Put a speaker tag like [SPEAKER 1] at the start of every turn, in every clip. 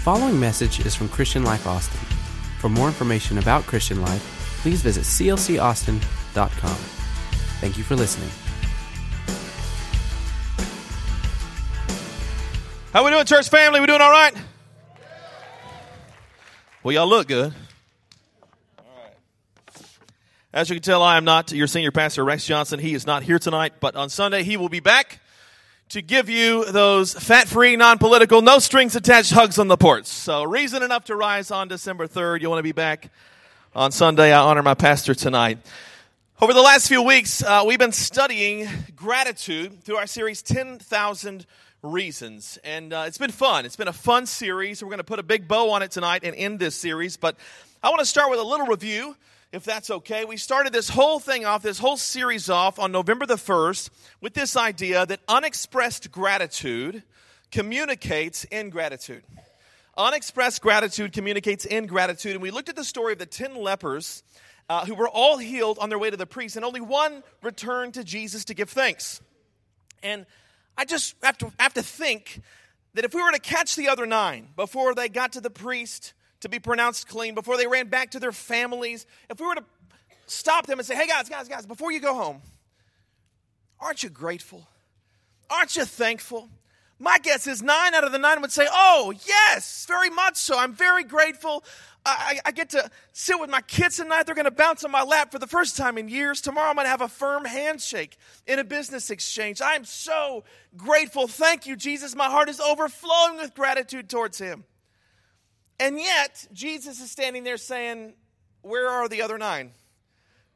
[SPEAKER 1] following message is from Christian Life Austin. For more information about Christian Life, please visit clcaustin.com. Thank you for listening.
[SPEAKER 2] How we doing, church family? We doing all right? Well, y'all look good. As you can tell, I am not your senior pastor, Rex Johnson. He is not here tonight, but on Sunday he will be back to give you those fat-free, non-political, no strings attached hugs on the porch. So, reason enough to rise on December 3rd. You want to be back on Sunday. I honor my pastor tonight. Over the last few weeks, uh, we've been studying gratitude through our series 10,000 reasons. And uh, it's been fun. It's been a fun series. We're going to put a big bow on it tonight and end this series. But I want to start with a little review, if that's okay. We started this whole thing off, this whole series off on November the 1st with this idea that unexpressed gratitude communicates ingratitude. Unexpressed gratitude communicates ingratitude. And we looked at the story of the 10 lepers. Uh, who were all healed on their way to the priest, and only one returned to Jesus to give thanks. And I just have to, have to think that if we were to catch the other nine before they got to the priest to be pronounced clean, before they ran back to their families, if we were to stop them and say, hey guys, guys, guys, before you go home, aren't you grateful? Aren't you thankful? My guess is nine out of the nine would say, Oh, yes, very much so. I'm very grateful. I, I, get to sit with my kids tonight. They're going to bounce on my lap for the first time in years. Tomorrow I'm going to have a firm handshake in a business exchange. I am so grateful. Thank you, Jesus. My heart is overflowing with gratitude towards Him. And yet, Jesus is standing there saying, Where are the other nine?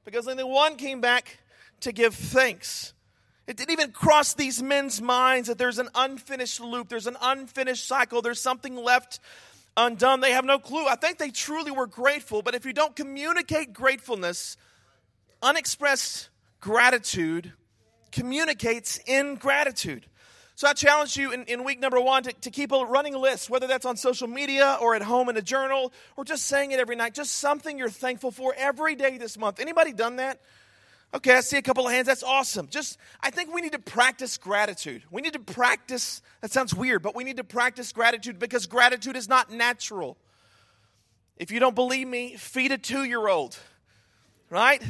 [SPEAKER 2] Because only one came back to give thanks. It didn't even cross these men's minds that there's an unfinished loop, there's an unfinished cycle, there's something left undone. They have no clue. I think they truly were grateful, but if you don't communicate gratefulness, unexpressed gratitude communicates ingratitude. So I challenge you in, in week number one to, to keep a running list, whether that's on social media or at home in a journal or just saying it every night, just something you're thankful for every day this month. Anybody done that? Okay, I see a couple of hands. That's awesome. Just, I think we need to practice gratitude. We need to practice, that sounds weird, but we need to practice gratitude because gratitude is not natural. If you don't believe me, feed a two year old, right?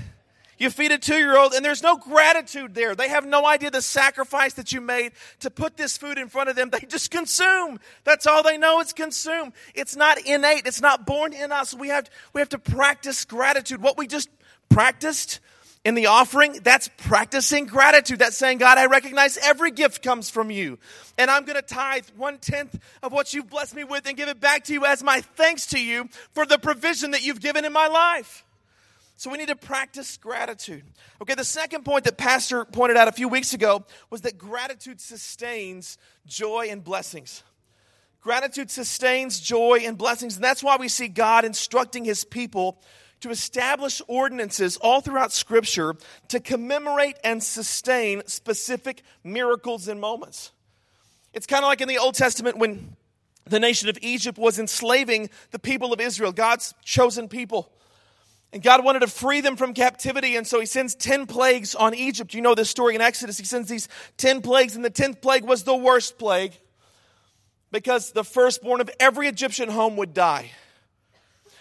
[SPEAKER 2] You feed a two year old, and there's no gratitude there. They have no idea the sacrifice that you made to put this food in front of them. They just consume. That's all they know is consume. It's not innate, it's not born in us. We have, we have to practice gratitude. What we just practiced in the offering, that's practicing gratitude. That's saying, God, I recognize every gift comes from you. And I'm going to tithe one tenth of what you've blessed me with and give it back to you as my thanks to you for the provision that you've given in my life. So we need to practice gratitude. Okay, the second point that Pastor pointed out a few weeks ago was that gratitude sustains joy and blessings. Gratitude sustains joy and blessings. And that's why we see God instructing his people to establish ordinances all throughout Scripture to commemorate and sustain specific miracles and moments. It's kind of like in the Old Testament when the nation of Egypt was enslaving the people of Israel, God's chosen people. And God wanted to free them from captivity, and so He sends 10 plagues on Egypt. You know this story in Exodus. He sends these 10 plagues, and the 10th plague was the worst plague because the firstborn of every Egyptian home would die.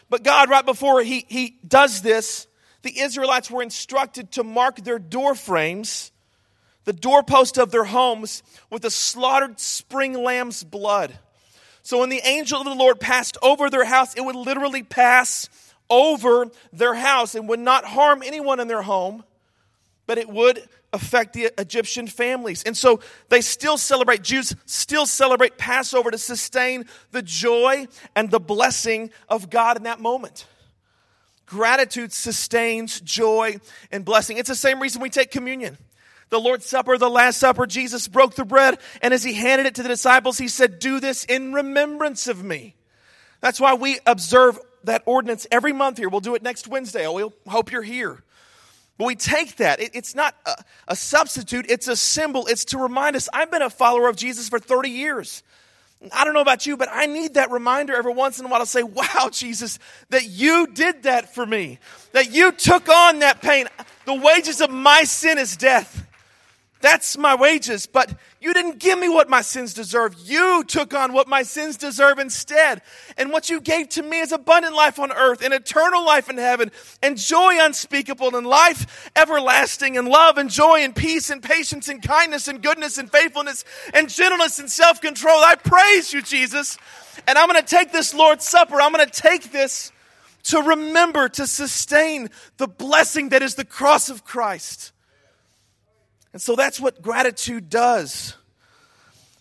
[SPEAKER 2] But God, right before he, he does this, the Israelites were instructed to mark their door frames, the doorpost of their homes, with a slaughtered spring lamb's blood. So when the angel of the Lord passed over their house, it would literally pass over their house and would not harm anyone in their home, but it would affect the Egyptian families. And so they still celebrate, Jews still celebrate Passover to sustain the joy and the blessing of God in that moment. Gratitude sustains joy and blessing. It's the same reason we take communion. The Lord's Supper, the Last Supper, Jesus broke the bread, and as he handed it to the disciples, he said, Do this in remembrance of me. That's why we observe that ordinance every month here. We'll do it next Wednesday. We hope you're here. But we take that. It, it's not a, a substitute, it's a symbol. It's to remind us I've been a follower of Jesus for 30 years. I don't know about you, but I need that reminder every once in a while to say, wow, Jesus, that you did that for me, that you took on that pain. The wages of my sin is death. That's my wages, but You didn't give me what my sins deserve. You took on what my sins deserve instead. And what you gave to me is abundant life on earth and eternal life in heaven and joy unspeakable and life everlasting and love and joy and peace and patience and kindness and goodness and faithfulness and gentleness and self control. I praise you, Jesus. And I'm going to take this Lord's Supper. I'm going to take this to remember, to sustain the blessing that is the cross of Christ. And so that's what gratitude does.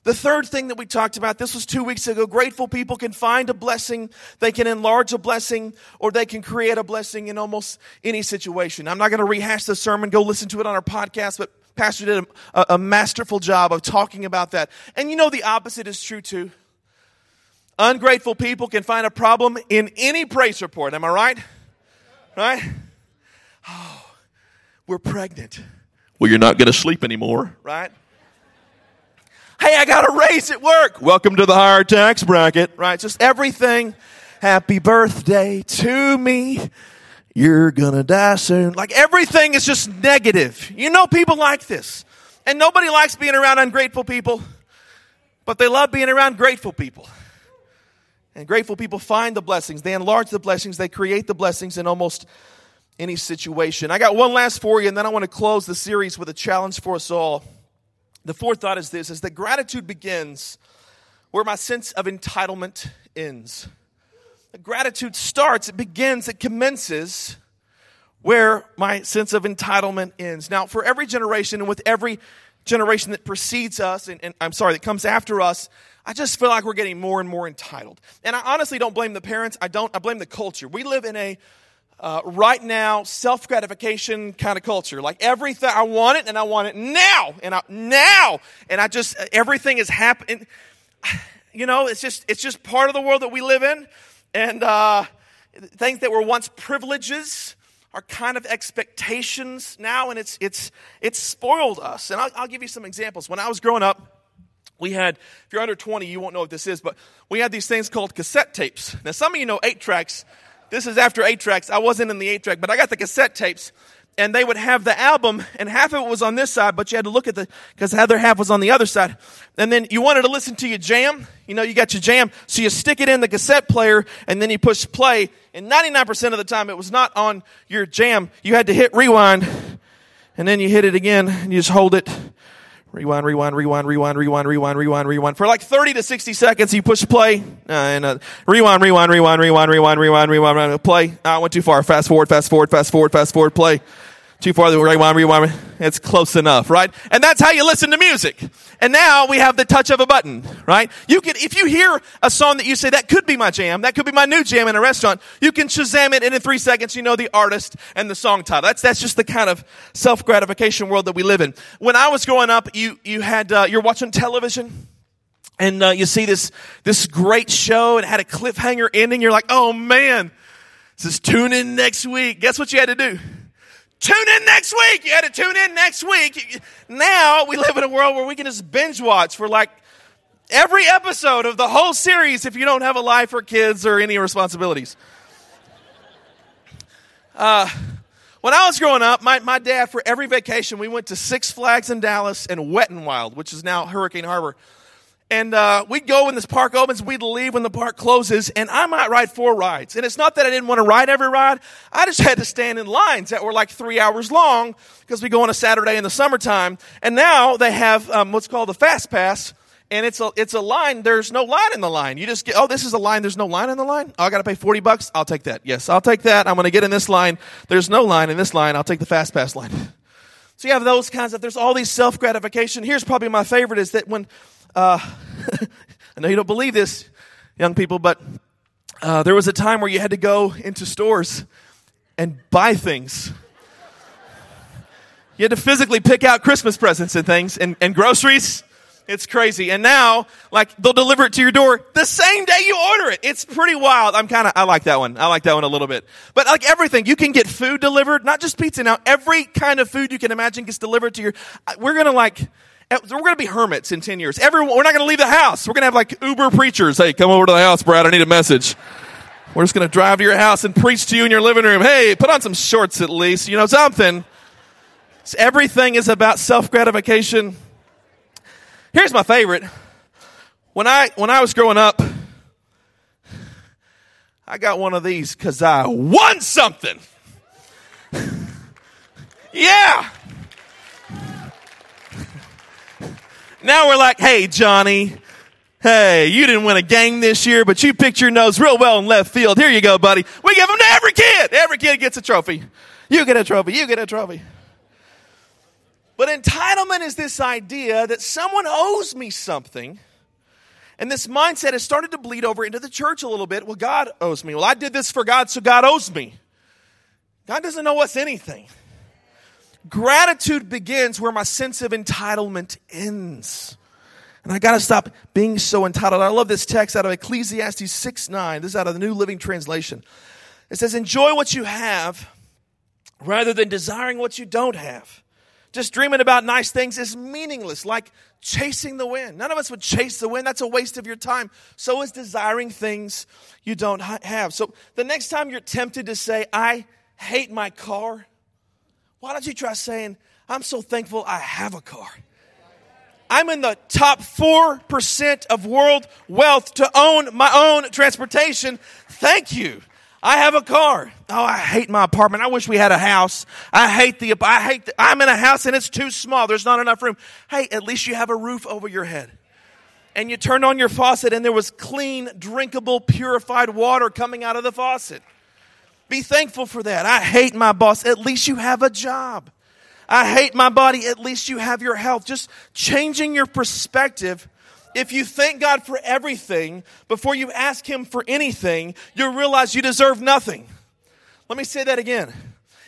[SPEAKER 2] The third thing that we talked about, this was two weeks ago. Grateful people can find a blessing, they can enlarge a blessing, or they can create a blessing in almost any situation. I'm not going to rehash the sermon, go listen to it on our podcast, but Pastor did a, a, masterful job of talking about that. And you know, the opposite is true too. Ungrateful people can find a problem in any praise report. Am I right? Right? Oh, we're pregnant. Well, you're not going to sleep anymore, right? Hey, I got a raise at work. Welcome to the higher tax bracket, right? Just everything. Happy birthday to me. You're going to die soon. Like everything is just negative. You know people like this. And nobody likes being around ungrateful people, but they love being around grateful people. And grateful people find the blessings. They enlarge the blessings. They create the blessings in almost any situation. I got one last for you, and then I want to close the series with a challenge for us all. The fourth thought is this is that gratitude begins where my sense of entitlement ends. Gratitude starts, it begins, it commences where my sense of entitlement ends. Now, for every generation and with every generation that precedes us, and, and, I'm sorry, that comes after us, I just feel like we're getting more and more entitled. And I honestly don't blame the parents. I don't. I blame the culture. We live in a uh, right now self gratification kind of culture. Like everything, I want it and I want it now and I, now, and I just everything is happening. You know, it's just it's just part of the world that we live in, and uh, things that were once privileges are kind of expectations now, and it's it's it's spoiled us. And I'll, I'll give you some examples. When I was growing up, we had, if you're under 20, you won't know what this is, but we had these things called cassette tapes. Now, some of you know eight tracks. This is after eight tracks. I wasn't in the eight track, but I got the cassette tapes. And they would have the album, and half of it was on this side, but you had to look at the, because the other half was on the other side. And then you wanted to listen to your jam. You know, you got your jam. So you stick it in the cassette player, and then you push play. And 99% of the time, it was not on your jam. You had to hit rewind, and then you hit it again, and you just hold it rewind, rewind, rewind, rewind, rewind, rewind, rewind, rewind. For like 30 to 60 seconds, you push play, uh, and uh, rewind, rewind, rewind, rewind, rewind, rewind, rewind, rewind, play. I went too far. Fast forward, fast forward, fast forward, fast forward, play too far, rewind, rewind. It's close enough, right? And that's how you listen to music. And now we have the touch of a button, right? You can, if you hear a song that you say, that could be my jam, that could be my new jam in a restaurant, you can Shazam it and in three seconds you know the artist and the song title. That's, that's just the kind of self-gratification world that we live in. When I was growing up, you, you had, uh, you're watching television, and uh, you see this this great show and it had a cliffhanger ending. You're like, oh man, this is tune in next week. Guess what you had to do? Tune in next week. You had to tune in next week. Now we live in a world where we can just binge watch for like every episode of the whole series if you don't have a life or kids or any responsibilities. Uh, when I was growing up, my, my dad, for every vacation, we went to Six Flags in Dallas and Wet n Wild, which is now Hurricane Harbor. And uh, we'd go when this park opens, we'd leave when the park closes, and I might ride four rides. And it's not that I didn't want to ride every ride, I just had to stand in lines that were like three hours long because we go on a Saturday in the summertime. And now they have um, what's called the Fast Pass, and it's a, it's a line, there's no line in the line. You just get, oh, this is a line, there's no line in the line? Oh, I got to pay 40 bucks? I'll take that. Yes, I'll take that. I'm going to get in this line. There's no line in this line. I'll take the Fast Pass line. So you have those kinds of, there's all these self gratification. Here's probably my favorite is that when uh, I know you don't believe this, young people, but uh, there was a time where you had to go into stores and buy things. You had to physically pick out Christmas presents and things and, and groceries. It's crazy. And now, like, they'll deliver it to your door the same day you order it. It's pretty wild. I'm kind of, I like that one. I like that one a little bit. But like everything, you can get food delivered, not just pizza now. Every kind of food you can imagine gets delivered to your, we're gonna like, Eh, we're going to be hermits in 10 years. Everyone, we're not going to leave the house. We're going to have like Uber preachers. Hey, come over to the house, Brad. I need a message. We're just going to drive to your house and preach to you in your living room. Hey, put on some shorts at least, you know, something. So everything is about self gratification. Here's my favorite. When I when I was growing up, I got one of these because I won something. yeah. Now we're like, hey, Johnny, hey, you didn't win a game this year, but you picked your nose real well in left field. Here you go, buddy. We give them to every kid. Every kid gets a trophy. You get a trophy. You get a trophy. But entitlement is this idea that someone owes me something. And this mindset has started to bleed over into the church a little bit. Well, God owes me. Well, I did this for God, so God owes me. God doesn't owe us anything. Gratitude begins where my sense of entitlement ends. And I got to stop being so entitled. I love this text out of Ecclesiastes 6 9. This is out of the New Living Translation. It says, Enjoy what you have rather than desiring what you don't have. Just dreaming about nice things is meaningless, like chasing the wind. None of us would chase the wind. That's a waste of your time. So is desiring things you don't have. So the next time you're tempted to say, I hate my car, why don't you try saying, I'm so thankful I have a car? I'm in the top 4% of world wealth to own my own transportation. Thank you. I have a car. Oh, I hate my apartment. I wish we had a house. I hate the, I hate, the, I'm in a house and it's too small. There's not enough room. Hey, at least you have a roof over your head. And you turned on your faucet and there was clean, drinkable, purified water coming out of the faucet. Be thankful for that. I hate my boss. At least you have a job. I hate my body. At least you have your health. Just changing your perspective if you thank God for everything before you ask Him for anything, you'll realize you deserve nothing. Let me say that again.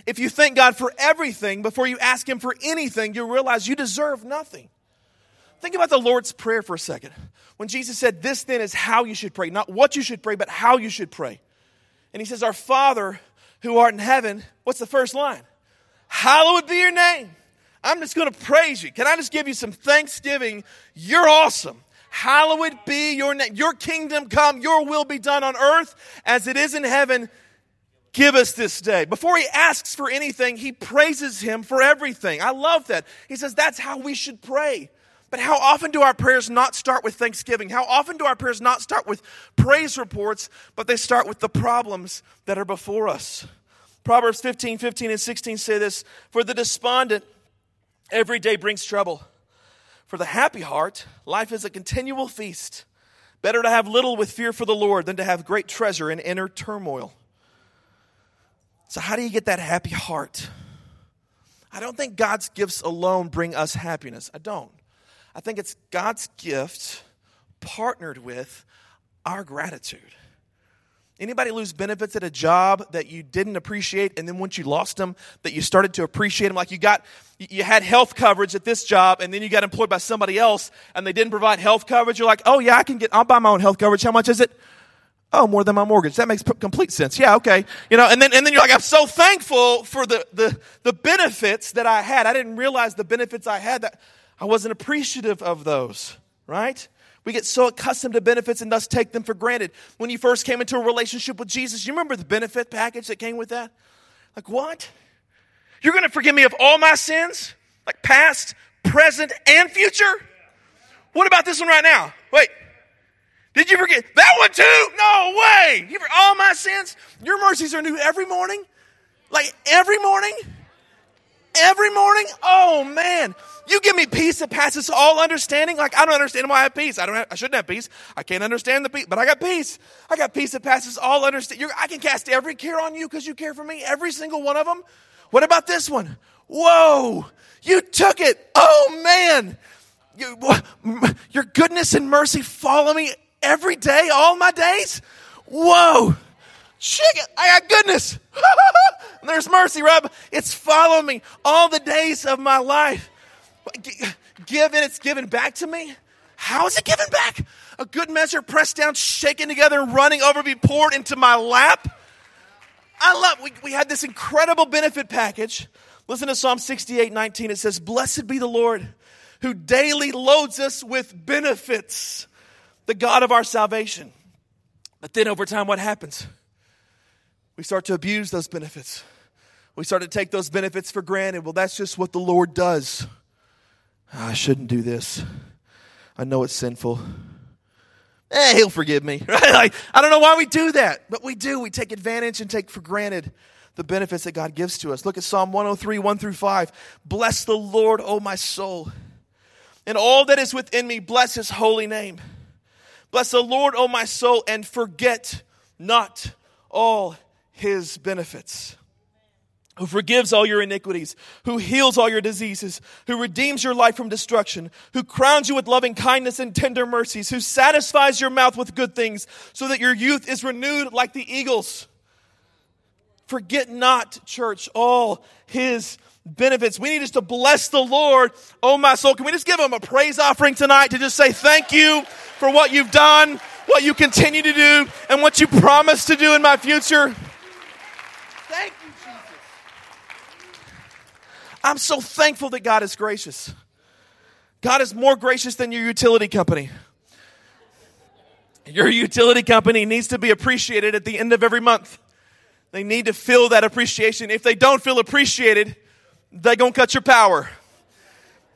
[SPEAKER 2] If you thank God for everything before you ask Him for anything, you'll realize you deserve nothing. Think about the Lord's Prayer for a second. When Jesus said, This then is how you should pray, not what you should pray, but how you should pray. And He says, Our Father who art in heaven, what's the first line? Hallowed be your name. I'm just going to praise you. Can I just give you some thanksgiving? You're awesome. Hallowed be your name. Your kingdom come, your will be done on earth as it is in heaven. Give us this day. Before he asks for anything, he praises him for everything. I love that. He says that's how we should pray. But how often do our prayers not start with thanksgiving? How often do our prayers not start with praise reports, but they start with the problems that are before us? Proverbs 15, 15, and 16 say this For the despondent, every day brings trouble for the happy heart, life is a continual feast. Better to have little with fear for the Lord than to have great treasure in inner turmoil. So, how do you get that happy heart? I don't think God's gifts alone bring us happiness. I don't. I think it's God's gift partnered with our gratitude. Anybody lose benefits at a job that you didn't appreciate, and then once you lost them, that you started to appreciate them? Like you got, you had health coverage at this job, and then you got employed by somebody else, and they didn't provide health coverage. You're like, oh yeah, I can get, I'll buy my own health coverage. How much is it? Oh, more than my mortgage. That makes complete sense. Yeah, okay. You know, and then and then you're like, I'm so thankful for the the the benefits that I had. I didn't realize the benefits I had that I wasn't appreciative of those. Right? We get so accustomed to benefits and thus take them for granted. When you first came into a relationship with Jesus, you remember the benefit package that came with that? Like, what? You're going to forgive me of all my sins? Like past, present, and future? What about this one right now? Wait. Did you forget that one too? No way. You for all my sins? Your mercies are new every morning? Like every morning? Every morning? Oh man. You give me peace that passes all understanding. Like I don't understand why I have peace. I don't. Have, I shouldn't have peace. I can't understand the peace, but I got peace. I got peace that passes all understanding. I can cast every care on you because you care for me. Every single one of them. What about this one? Whoa! You took it. Oh man! You, your goodness and mercy follow me every day, all my days. Whoa! Check it. I got goodness. There's mercy, right? It's following me all the days of my life given, it's given back to me. How is it given back? A good measure pressed down, shaken together, and running over be poured into my lap. I love, we, we had this incredible benefit package. Listen to Psalm 68 19. It says, Blessed be the Lord who daily loads us with benefits, the God of our salvation. But then over time, what happens? We start to abuse those benefits. We start to take those benefits for granted. Well, that's just what the Lord does. I shouldn't do this. I know it's sinful. Eh, he'll forgive me. Right? Like, I don't know why we do that, but we do. We take advantage and take for granted the benefits that God gives to us. Look at Psalm 103, 1 through 5. Bless the Lord, O my soul, and all that is within me, bless his holy name. Bless the Lord, O my soul, and forget not all his benefits who forgives all your iniquities, who heals all your diseases, who redeems your life from destruction, who crowns you with loving kindness and tender mercies, who satisfies your mouth with good things, so that your youth is renewed like the eagles. Forget not, church, all his benefits. We need just to bless the Lord, oh my soul. Can we just give him a praise offering tonight to just say thank you for what you've done, what you continue to do, and what you promise to do in my future? Thank you. I'm so thankful that God is gracious. God is more gracious than your utility company. Your utility company needs to be appreciated at the end of every month. They need to feel that appreciation. If they don't feel appreciated, they're going to cut your power.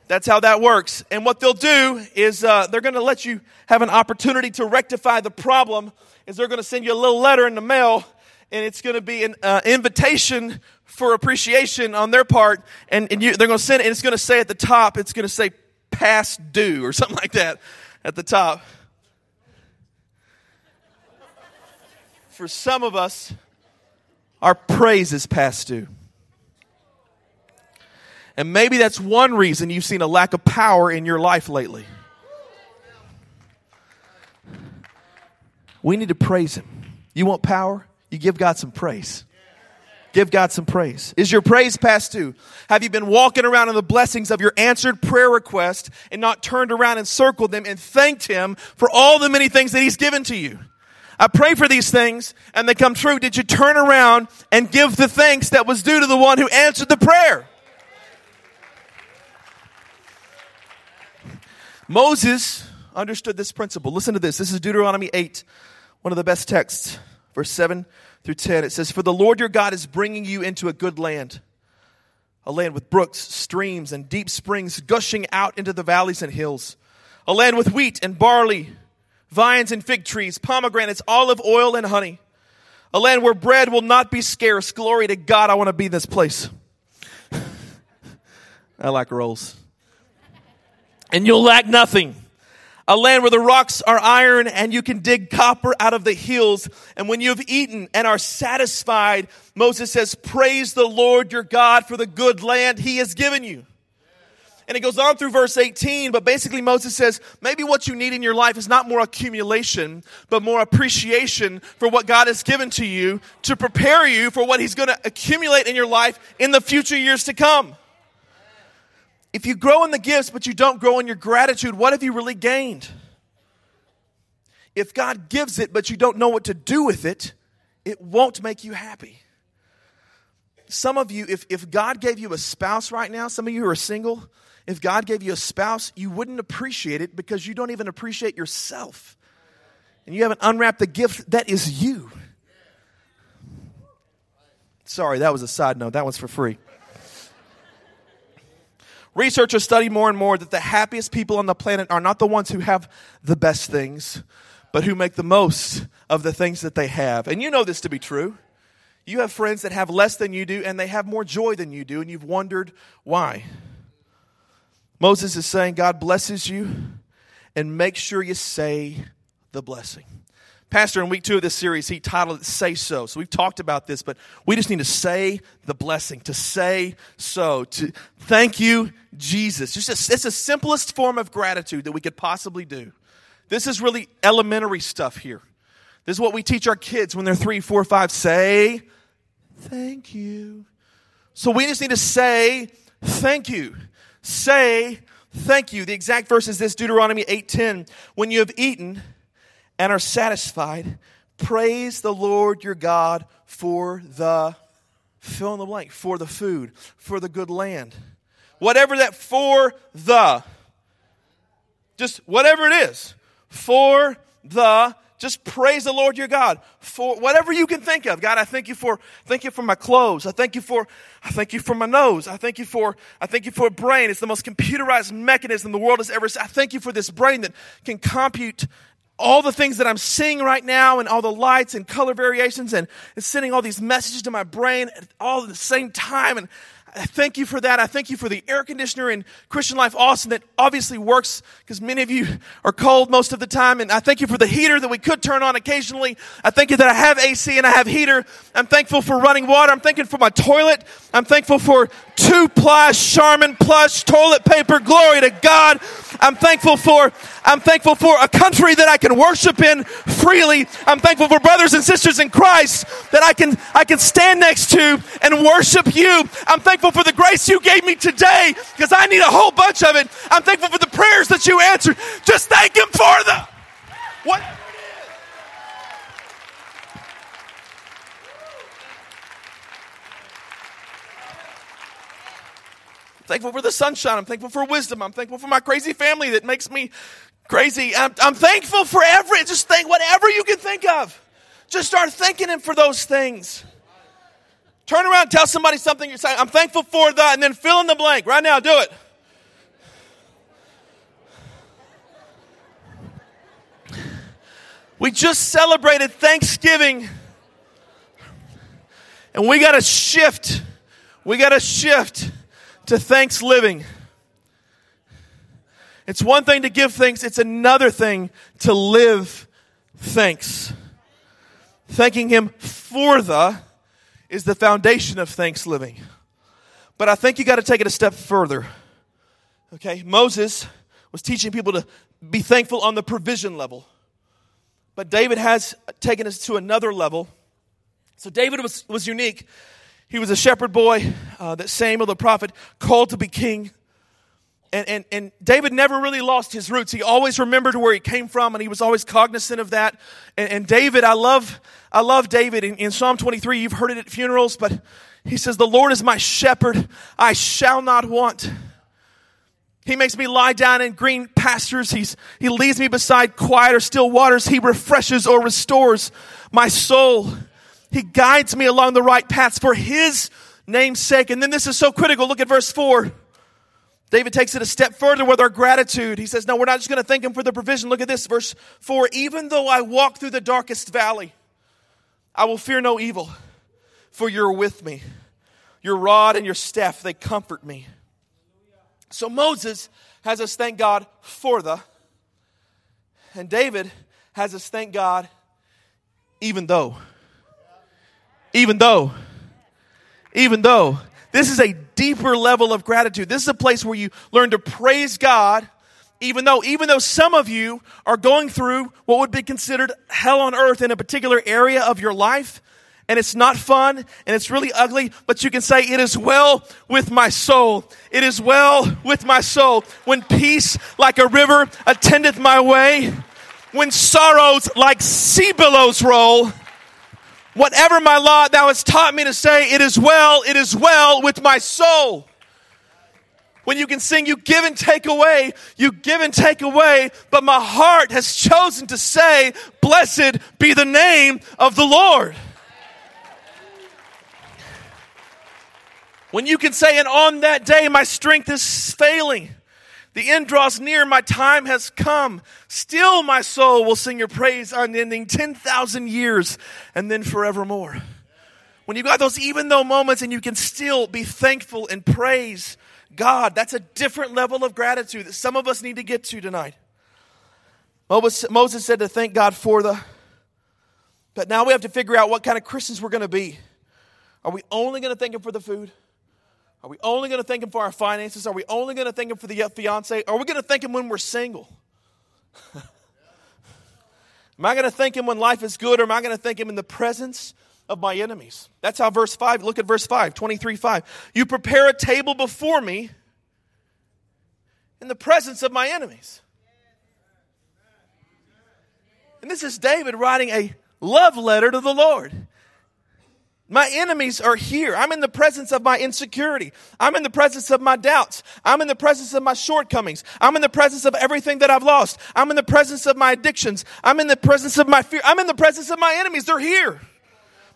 [SPEAKER 2] That's how that works. And what they'll do is uh, they're going to let you have an opportunity to rectify the problem. Is they're going to send you a little letter in the mail, and it's going to be an uh, invitation for appreciation on their part, and, and you, they're going to send it, and it's going to say at the top, it's going to say past due or something like that at the top. For some of us, our praise is past due. And maybe that's one reason you've seen a lack of power in your life lately. We need to praise Him. You want power? You give God some praise. Give God some praise. Is your praise past due? Have you been walking around in the blessings of your answered prayer request and not turned around and circled them and thanked Him for all the many things that He's given to you? I pray for these things and they come true. Did you turn around and give the thanks that was due to the one who answered the prayer? Moses understood this principle. Listen to this. This is Deuteronomy 8, one of the best texts, verse 7 through 10, it says, For the Lord your God is bringing you into a good land, a land with brooks, streams, and deep springs gushing out into the valleys and hills, a land with wheat and barley, vines and fig trees, pomegranates, olive oil, and honey, a land where bread will not be scarce. Glory to God, I want to be in this place. I like rolls. And you'll lack nothing a land where the rocks are iron and you can dig copper out of the hills. And when you have eaten and are satisfied, Moses says, praise the Lord your God for the good land he has given you. And it goes on through verse 18, but basically Moses says, maybe what you need in your life is not more accumulation, but more appreciation for what God has given to you to prepare you for what he's going to accumulate in your life in the future years to come. If you grow in the gifts, but you don't grow in your gratitude, what have you really gained? If God gives it, but you don't know what to do with it, it won't make you happy. Some of you, if, if God gave you a spouse right now, some of you who are single, if God gave you a spouse, you wouldn't appreciate it because you don't even appreciate yourself. And you haven't unwrapped the gift that is you. Sorry, that was a side note. That one's for free. Researchers study more and more that the happiest people on the planet are not the ones who have the best things, but who make the most of the things that they have. And you know this to be true. You have friends that have less than you do, and they have more joy than you do, and you've wondered why. Moses is saying, God blesses you, and make sure you say the blessing. Pastor, in week two of this series, he titled it Say So. So we've talked about this, but we just need to say the blessing, to say so, to thank you, Jesus. Just it's the simplest form of gratitude that we could possibly do. This is really elementary stuff here. This is what we teach our kids when they're three, four, five. Say thank you. So we just need to say thank you. Say thank you. The exact verse is this Deuteronomy 8:10. When you have eaten, and are satisfied, praise the Lord your God for the fill in the blank, for the food, for the good land. Whatever that for the, just whatever it is, for the just praise the Lord your God for whatever you can think of. God, I thank you for, thank you for my clothes. I thank you for, I thank you for my nose. I thank you for, I thank you for a brain. It's the most computerized mechanism the world has ever seen. I thank you for this brain that can compute all the things that I'm seeing right now and all the lights and color variations and it's sending all these messages to my brain all at the same time. And I thank you for that. I thank you for the air conditioner in Christian Life Austin that obviously works because many of you are cold most of the time. And I thank you for the heater that we could turn on occasionally. I thank you that I have AC and I have heater. I'm thankful for running water. I'm thankful for my toilet. I'm thankful for two ply Charmin plush toilet paper. Glory to God. I'm thankful for, I'm thankful for a country that I can worship in freely. I'm thankful for brothers and sisters in Christ that I can, I can stand next to and worship you. I'm thankful for the grace you gave me today because I need a whole bunch of it. I'm thankful for the prayers that you answered. Just thank Him for the, what? Thankful for the sunshine. I'm thankful for wisdom. I'm thankful for my crazy family that makes me crazy. I'm, I'm thankful for every, just think whatever you can think of. Just start thanking Him for those things. Turn around, tell somebody something you're saying. I'm thankful for that, and then fill in the blank. Right now, do it. We just celebrated Thanksgiving. And we got to shift. We got to shift to thanks living. It's one thing to give thanks, it's another thing to live thanks. Thanking Him for the is the foundation of thanks living. But I think you got to take it a step further. Okay, Moses was teaching people to be thankful on the provision level. But David has taken us to another level. So David was, was unique he was a shepherd boy uh, that Samuel the prophet called to be king. And, and, and David never really lost his roots. He always remembered where he came from and he was always cognizant of that. And, and David, I love, I love David in, in Psalm 23. You've heard it at funerals, but he says, The Lord is my shepherd. I shall not want. He makes me lie down in green pastures. He's, he leads me beside quiet or still waters. He refreshes or restores my soul. He guides me along the right paths for His name's sake. And then this is so critical. Look at verse 4. David takes it a step further with our gratitude. He says, No, we're not just going to thank Him for the provision. Look at this, verse 4. Even though I walk through the darkest valley, I will fear no evil, for you're with me. Your rod and your staff, they comfort me. So Moses has us thank God for the, and David has us thank God even though. Even though, even though, this is a deeper level of gratitude. This is a place where you learn to praise God, even though, even though some of you are going through what would be considered hell on earth in a particular area of your life, and it's not fun and it's really ugly, but you can say, It is well with my soul. It is well with my soul. When peace like a river attendeth my way, when sorrows like sea billows roll, Whatever my lot thou hast taught me to say, it is well, it is well with my soul. When you can sing, you give and take away, you give and take away, but my heart has chosen to say, Blessed be the name of the Lord. When you can say, and on that day my strength is failing, the end draws near, my time has come. Still, my soul will sing your praise unending 10,000 years and then forevermore. When you've got those even though moments and you can still be thankful and praise God, that's a different level of gratitude that some of us need to get to tonight. Moses said to thank God for the, but now we have to figure out what kind of Christians we're going to be. Are we only going to thank Him for the food? Are we only going to thank Him for our finances? Are we only going to thank Him for the fiance? Are we going to thank Him when we're single? am I going to thank Him when life is good, or am I going to thank Him in the presence of my enemies? That's how verse 5, look at verse 5, 23 5. You prepare a table before me in the presence of my enemies. And this is David writing a love letter to the Lord. My enemies are here. I'm in the presence of my insecurity. I'm in the presence of my doubts. I'm in the presence of my shortcomings. I'm in the presence of everything that I've lost. I'm in the presence of my addictions. I'm in the presence of my fear. I'm in the presence of my enemies. They're here.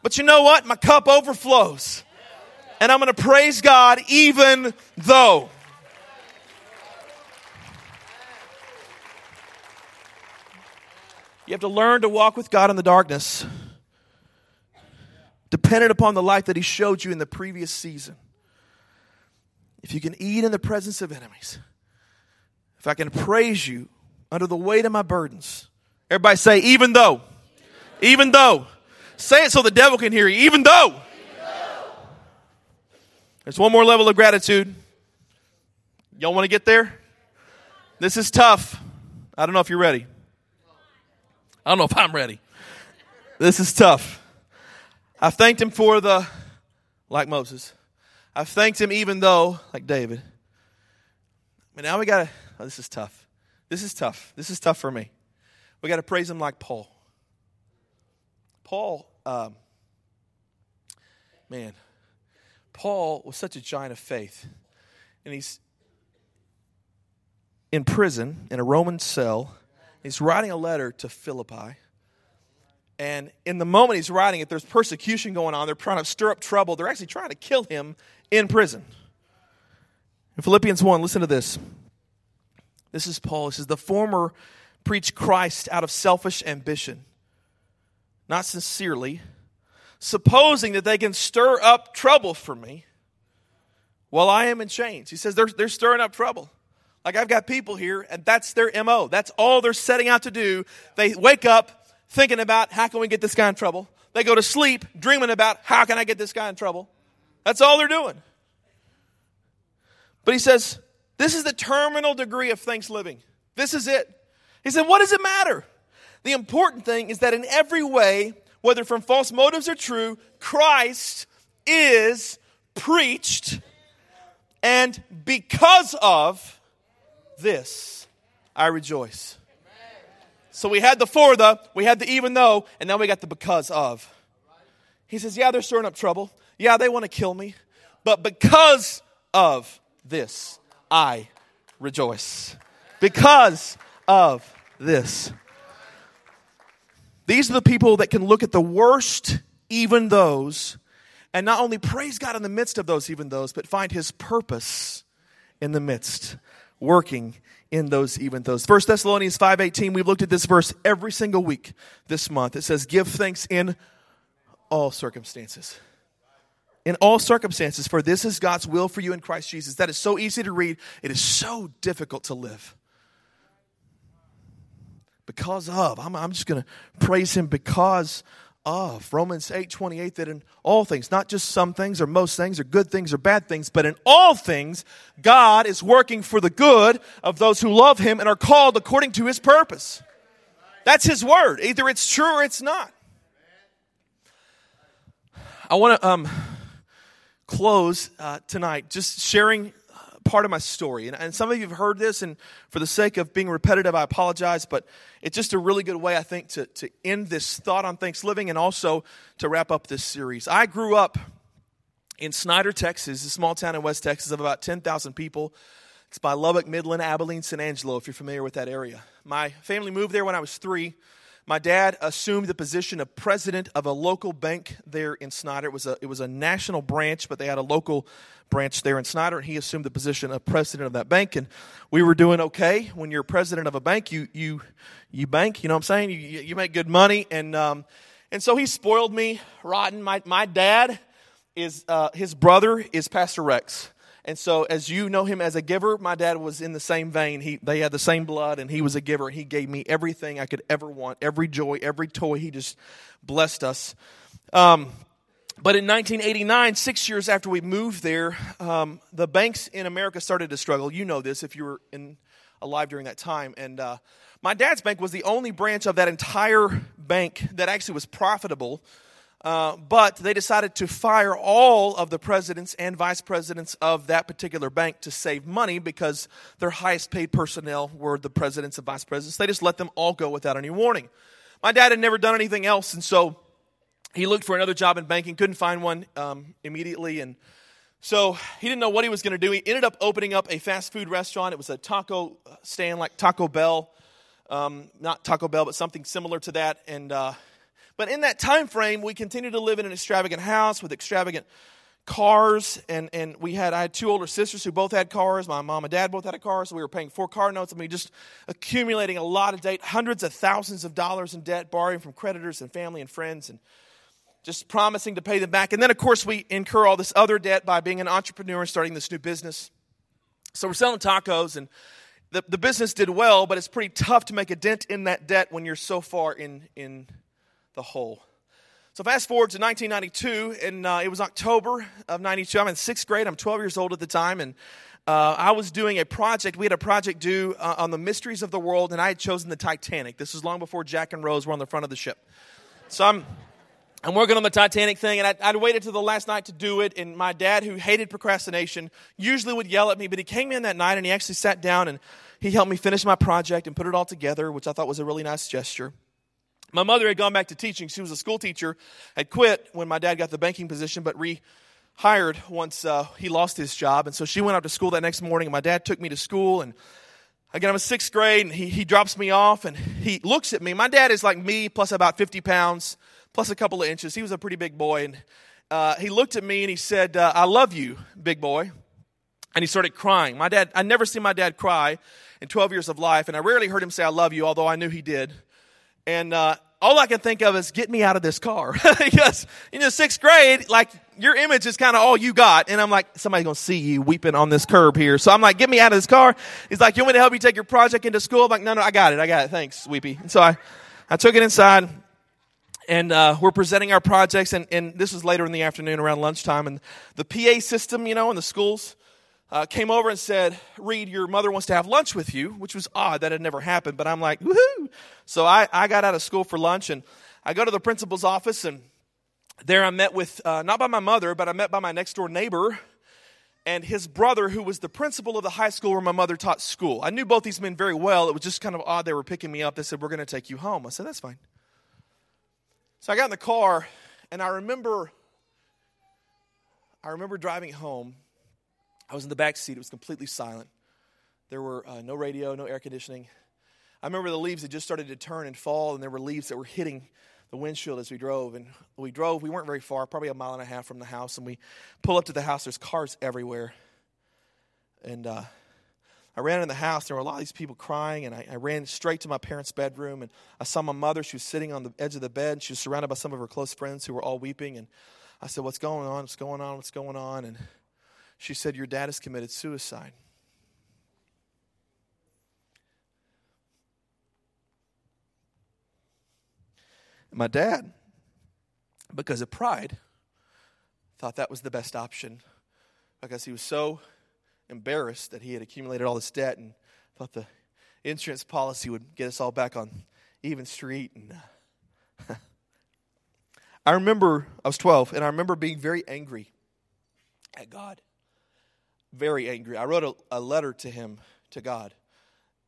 [SPEAKER 2] But you know what? My cup overflows. And I'm going to praise God even though. You have to learn to walk with God in the darkness dependent upon the life that He showed you in the previous season. If you can eat in the presence of enemies, if I can praise you under the weight of my burdens, everybody say, even though, even though. Say it so the devil can hear you, even though. There's one more level of gratitude. Y'all want to get there? This is tough. I don't know if you're ready. I don't know if I'm ready. This is tough. I thanked him for the, like Moses. I've thanked him even though, like David. But now we got to, oh, this is tough. This is tough. This is tough for me. We got to praise him like Paul. Paul, um, man, Paul was such a giant of faith. And he's in prison in a Roman cell. He's writing a letter to Philippi. And in the moment he's writing it, there's persecution going on. They're trying to stir up trouble. They're actually trying to kill him in prison. In Philippians 1, listen to this. This is Paul. He says, The former preach Christ out of selfish ambition, not sincerely, supposing that they can stir up trouble for me while I am in chains. He says, They're, they're stirring up trouble. Like I've got people here, and that's their MO. That's all they're setting out to do. They wake up, thinking about how can we get this guy in trouble. They go to sleep dreaming about how can I get this guy in trouble. That's all they're doing. But he says, this is the terminal degree of thanks living. This is it. He said, what does it matter? The important thing is that in every way, whether from false motives or true, Christ is preached. And because of this, I rejoice. So we had the for the, we had the even though, and now we got the because of. He says, Yeah, they're stirring up trouble. Yeah, they want to kill me. But because of this, I rejoice. Because of this. These are the people that can look at the worst, even those, and not only praise God in the midst of those, even those, but find his purpose in the midst, working in those even those. 1 Thessalonians 5:18, we've looked at this verse every single week this month. It says, "Give thanks in all circumstances." In all circumstances, for this is God's will for you in Christ Jesus. That is so easy to read. It is so difficult to live. Because of, I'm, I'm just going to praise Him because of Romans 8 28 that in all things, not just some things or most things or good things or bad things, but in all things, God is working for the good of those who love Him and are called according to His purpose. That's His word. Either it's true or it's not. I want to um, close uh, tonight just sharing part of my story. And, and some of you have heard this, and for the sake of being repetitive, I apologize, but it's just a really good way, I think, to, to end this thought on Thanksgiving and also to wrap up this series. I grew up in Snyder, Texas, a small town in West Texas of about 10,000 people. It's by Lubbock, Midland, Abilene, San Angelo, if you're familiar with that area. My family moved there when I was three. My dad assumed the position of president of a local bank there in Snyder. It was a, it was a national branch, but they had a local branch there in Snyder, and he assumed the position of president of that bank. And we were doing okay. When you're president of a bank, you you you bank. You know what I'm saying? You you make good money, and um, and so he spoiled me rotten. My my dad is uh, his brother is Pastor Rex. And so, as you know him as a giver, my dad was in the same vein. He, they had the same blood, and he was a giver. He gave me everything I could ever want, every joy, every toy. He just blessed us. Um, but in 1989, six years after we moved there, um, the banks in America started to struggle. You know this if you were in, alive during that time. And uh, my dad's bank was the only branch of that entire bank that actually was profitable. Uh, but they decided to fire all of the presidents and vice presidents of that particular bank to save money because their highest paid personnel were the presidents and vice presidents. They just let them all go without any warning. My dad had never done anything else, and so he looked for another job in banking, couldn't find one um, immediately, and so he didn't know what he was going to do. He ended up opening up a fast food restaurant. It was a taco stand like Taco Bell, um, not Taco Bell, but something similar to that. And uh, but in that time frame, we continued to live in an extravagant house with extravagant cars, and and we had I had two older sisters who both had cars. My mom and dad both had a car, so we were paying four car notes. I mean, just accumulating a lot of debt, hundreds of thousands of dollars in debt, borrowing from creditors and family and friends, and just promising to pay them back. And then, of course, we incur all this other debt by being an entrepreneur and starting this new business. So we're selling tacos, and the, the business did well, but it's pretty tough to make a dent in that debt when you're so far in, in the whole. So fast forward to 1992, and uh, it was October of 92. I'm in sixth grade. I'm 12 years old at the time, and uh, I was doing a project. We had a project due uh, on the mysteries of the world, and I had chosen the Titanic. This was long before Jack and Rose were on the front of the ship. So I'm I'm working on the Titanic thing, and I, would waited till the last night to do it. And my dad, who hated procrastination, usually would yell at me, but he came in that night and he actually sat down and he helped me finish my project and put it all together, which I thought was a really nice gesture. My mother had gone back to teaching. She was a school teacher, had quit when my dad got the banking position, but rehired once uh, he lost his job. And so she went up to school that next morning, and my dad took me to school. And again, I'm in sixth grade, and he, he drops me off, and he looks at me. My dad is like me, plus about 50 pounds plus a couple of inches. He was a pretty big boy. And uh, he looked at me and he said, uh, I love you, big boy. And he started crying. My dad, I never seen my dad cry in 12 years of life, and I rarely heard him say, I love you, although I knew he did. And uh, all I can think of is, get me out of this car. because in the sixth grade, like, your image is kind of all you got. And I'm like, somebody's going to see you weeping on this curb here. So I'm like, get me out of this car. He's like, you want me to help you take your project into school? I'm like, no, no, I got it. I got it. Thanks, Weepy. And so I, I took it inside and uh, we're presenting our projects and, and, this was later in the afternoon around lunchtime and the pa system you know in the schools uh, came over and said reed your mother wants to have lunch with you which was odd. That had never happened but i'm like woohoo! So I, I got out of school for lunch and i go to the principal's office and there i met with uh, not by my mother but i met by my next door neighbor and his brother who was the principal of the high school where my mother taught school. I knew both these men very well. It was just kind of odd. They were picking me up. They said we're going to take you home. I said that's fine. So I got in the car, and I remember, I remember driving home. I was in the back seat. It was completely silent. There were uh, no radio, no air conditioning. I remember the leaves had just started to turn and fall, and there were leaves that were hitting the windshield as we drove. And we drove. We weren't very far, probably a mile and a half from the house. And we pull up to the house. There's cars everywhere, and uh, I ran in the house. There were a lot of these people crying, and I, I, ran straight to my parents' bedroom. And I saw my mother. She was sitting on the edge of the bed. She was surrounded by some of her close friends who were all weeping. And I said, What's going on? What's going on? What's going on? And she said, Your dad has committed suicide. My dad, because of pride, thought that was the best option because he was so embarrassed that he had accumulated all this debt and thought the insurance policy would get us all back on even street. And uh, I remember I was 12, and I remember being very angry at God. Very angry. I wrote a, a letter to him, to God,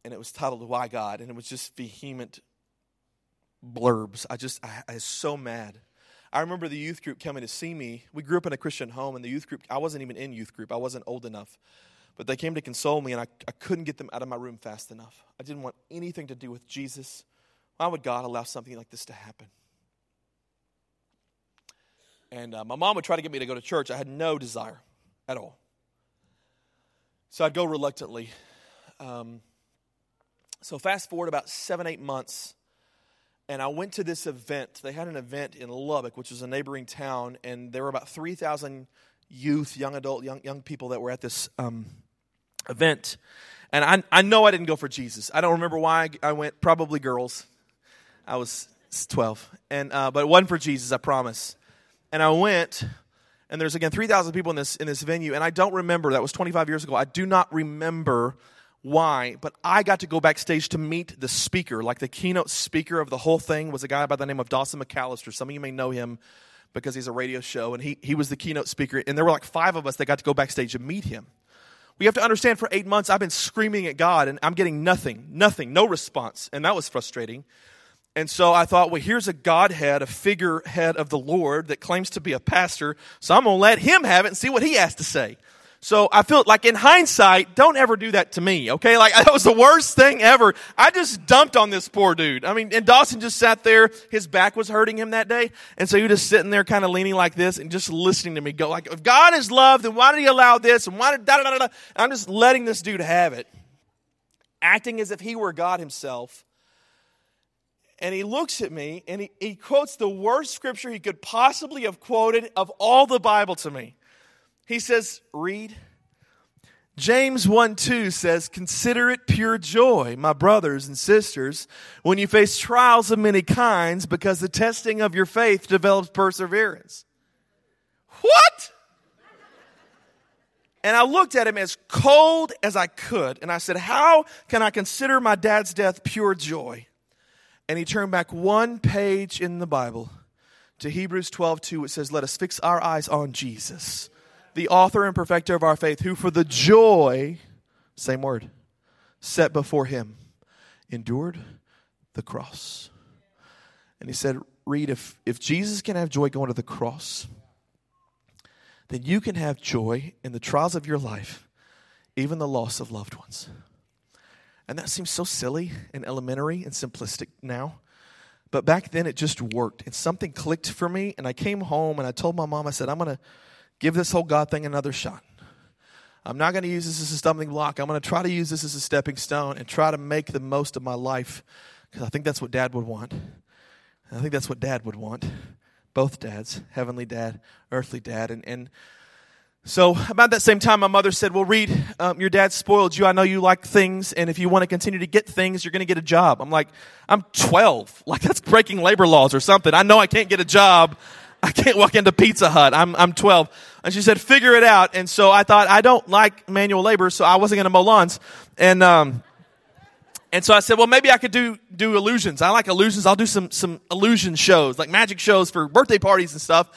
[SPEAKER 2] and it was titled Why God? And it was just vehement blurbs. I just, I, I was so mad. I remember the youth group coming to see me. We grew up in a Christian home, and the youth group, I wasn't even in youth group. I wasn't old enough. But they came to console me, and I, I couldn't get them out of my room fast enough. I didn't want anything to do with Jesus. Why would God allow something like this to happen? And uh, my mom would try to get me to go to church. I had no desire at all. So I'd go reluctantly. Um, so fast forward about seven, eight months and I went to this event. They had an event in Lubbock, which was a neighboring town, and there were about 3,000 youth, young adult, young, young people that were at this um, event. And I, I know I didn't go for Jesus. I don't remember why I went, probably girls. I was 12. And, uh, but it wasn't for Jesus, I promise. And I went, and there's again 3,000 people in this, in this venue, and I don't remember, that was 25 years ago. I do not remember why, but I got to go backstage to meet the speaker. Like the keynote speaker of the whole thing was a guy by the name of Dawson McAllister. Some of you may know him because he's a radio show, and he, he was the keynote speaker. And there were like five of us that got to go backstage and meet him. We have to understand for eight months, I've been screaming at God, and I'm getting nothing, nothing, no response. And that was frustrating. And so I thought, well, here's a Godhead, a figurehead of the Lord that claims to be a pastor. So I'm going to let him have it and see what he has to say. So I feel like in hindsight, don't ever do that to me, okay? Like that was the worst thing ever. I just dumped on this poor dude. I mean, and Dawson just sat there. His back was hurting him that day. And so he was just sitting there kind of leaning like this and just listening to me go like, if God is love, then why did he allow this? And why did da da da da? I'm just letting this dude have it. Acting as if he were God himself. And he looks at me and he, he quotes the worst scripture he could possibly have quoted of all the Bible to me. He says, Reed. James 1 2 says, Consider it pure joy, my brothers and sisters, when you face trials of many kinds, because the testing of your faith develops perseverance. What? And I looked at him as cold as I could, and I said, How can I consider my dad's death pure joy? And he turned back one page in the Bible to Hebrews 12 2. It says, Let us fix our eyes on Jesus the author and perfecter of our faith, who for the joy, same word, set before him, endured the cross. And he said, Reed, if, if Jesus can have joy going to the cross, then you can have joy in the trials of your life, even the loss of loved ones. And that seems so silly and elementary and simplistic now. But back then it just worked. And something clicked for me. And I came home and I told my mom, I said, I'm going to give this whole God thing another shot. I'm not going to use this as a stumbling block. I'm going to try to use this as a stepping stone and try to make the most of my life because I think that's what dad would want. I think that's what dad would want. Both dads, heavenly dad, earthly dad. And, and so, about that same time, my mother said, Well, Reed, um, your dad spoiled you. I know you like things, and if you want to continue to get things, you're going to get a job. I'm like, I'm 12. Like, that's breaking labor laws or something. I know I can't get a job I can't walk into Pizza Hut. I'm, I'm 12. And she said, figure it out. And so I thought, I don't like manual labor, so I wasn't going to mow lawns. And, um, and so I said, well, maybe I could do, do illusions. I like illusions. I'll do some, some illusion shows, like magic shows for birthday parties and stuff.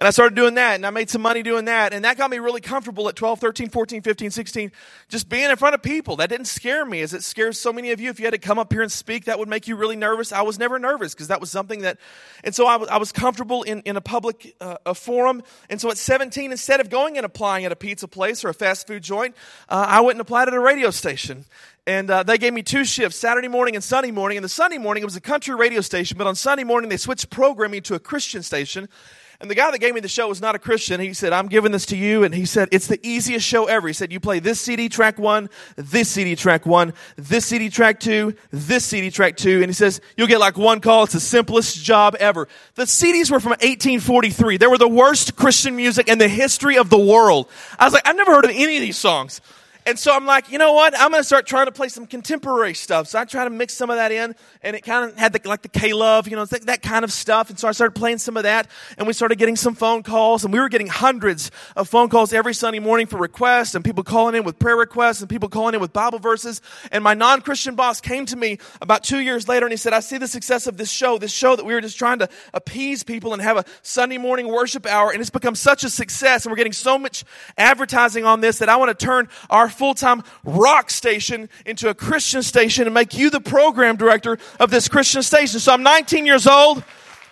[SPEAKER 2] And I started doing that and I made some money doing that. And that got me really comfortable at 12, 13, 14, 15, 16, just being in front of people. That didn't scare me as it scares so many of you. If you had to come up here and speak, that would make you really nervous. I was never nervous because that was something that, and so I was, I was comfortable in, in a public uh, a forum. And so at 17, instead of going and applying at a pizza place or a fast food joint, uh, I went and applied at a radio station. And uh, they gave me two shifts, Saturday morning and Sunday morning. And the Sunday morning, it was a country radio station, but on Sunday morning, they switched programming to a Christian station. And the guy that gave me the show was not a Christian. He said, I'm giving this to you. And he said, it's the easiest show ever. He said, you play this CD track one, this CD track one, this CD track two, this CD track two. And he says, you'll get like one call. It's the simplest job ever. The CDs were from 1843. They were the worst Christian music in the history of the world. I was like, I've never heard of any of these songs. And so I'm like, you know what? I'm going to start trying to play some contemporary stuff. So I try to mix some of that in, and it kind of had the, like the K Love, you know, that, that kind of stuff. And so I started playing some of that, and we started getting some phone calls, and we were getting hundreds of phone calls every Sunday morning for requests, and people calling in with prayer requests, and people calling in with Bible verses. And my non-Christian boss came to me about two years later, and he said, "I see the success of this show, this show that we were just trying to appease people and have a Sunday morning worship hour, and it's become such a success, and we're getting so much advertising on this that I want to turn our full time rock station into a Christian station and make you the program director of this Christian station. So I'm 19 years old.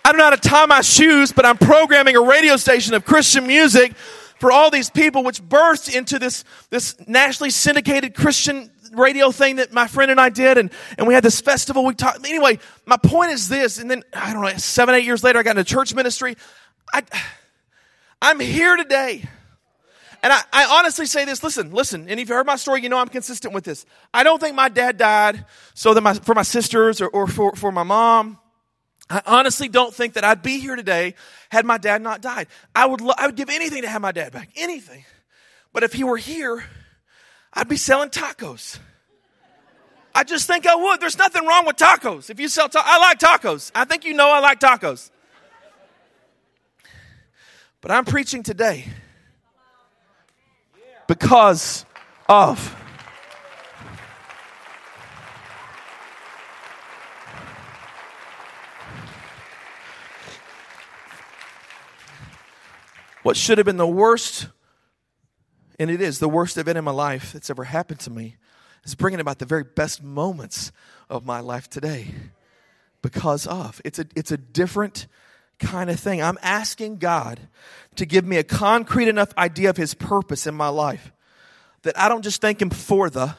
[SPEAKER 2] I don't know how to tie my shoes, but I'm programming a radio station of Christian music for all these people, which burst into this, this nationally syndicated Christian radio thing that my friend and I did, and, and we had this festival. We talked. Anyway, my point is this, and then I don't know, seven, eight years later, I got into church ministry. I, I'm here today and I, I, honestly say this, listen, listen, and if you heard my story, you know I'm consistent with this. I don't think my dad died so that my, for my sisters or, or for, for my mom. I honestly don't think that I'd be here today had my dad not died. I would, lo- I would give anything to have my dad back, anything. But if he were here, I'd be selling tacos. I just think I would. There's nothing wrong with tacos. If you sell tacos, I like tacos. I think you know I like tacos. But I'm preaching today because of. What should have been the worst, and it is the worst event in my life that's ever happened to me, is bringing about the very best moments of my life today. because of. It's a, it's a different kind of thing. I'm asking God to give me a concrete enough idea of His purpose in my life that I don't just thank Him for the,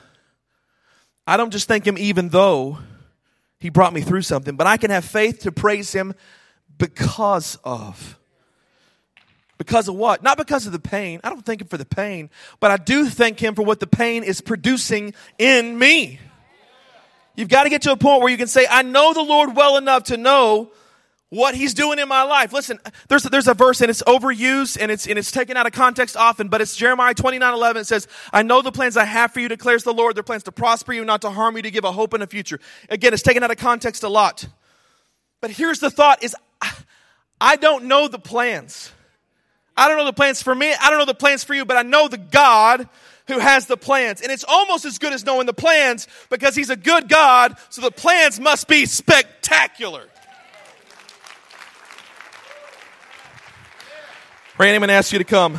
[SPEAKER 2] I don't just thank Him even though He brought me through something, but I can have faith to praise Him because of. Because of what? Not because of the pain. I don't thank Him for the pain, but I do thank Him for what the pain is producing in me. You've got to get to a point where you can say, I know the Lord well enough to know what he's doing in my life. Listen, there's, there's a verse and it's overused and it's, and it's taken out of context often, but it's Jeremiah 29, 11. It says, I know the plans I have for you, declares the Lord. They're plans to prosper you, not to harm you, to give a hope and a future. Again, it's taken out of context a lot. But here's the thought is, I don't know the plans. I don't know the plans for me. I don't know the plans for you, but I know the God who has the plans. And it's almost as good as knowing the plans because he's a good God, so the plans must be spectacular. Randy, I'm going to ask you to come.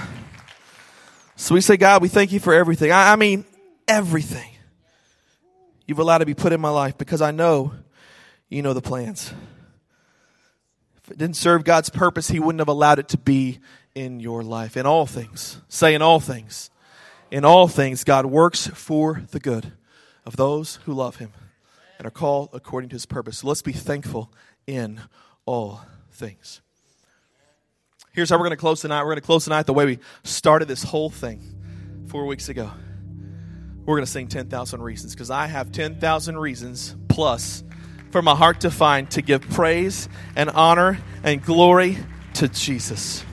[SPEAKER 2] So we say, God, we thank you for everything. I, I mean, everything you've allowed to be put in my life because I know you know the plans. If it didn't serve God's purpose, He wouldn't have allowed it to be in your life. In all things, say in all things. In all things, God works for the good of those who love Him and are called according to His purpose. So let's be thankful in all things. Here's how we're going to close tonight. We're going to close tonight the way we started this whole thing four weeks ago. We're going to sing 10,000 Reasons because I have 10,000 reasons plus for my heart to find to give praise and honor and glory to Jesus.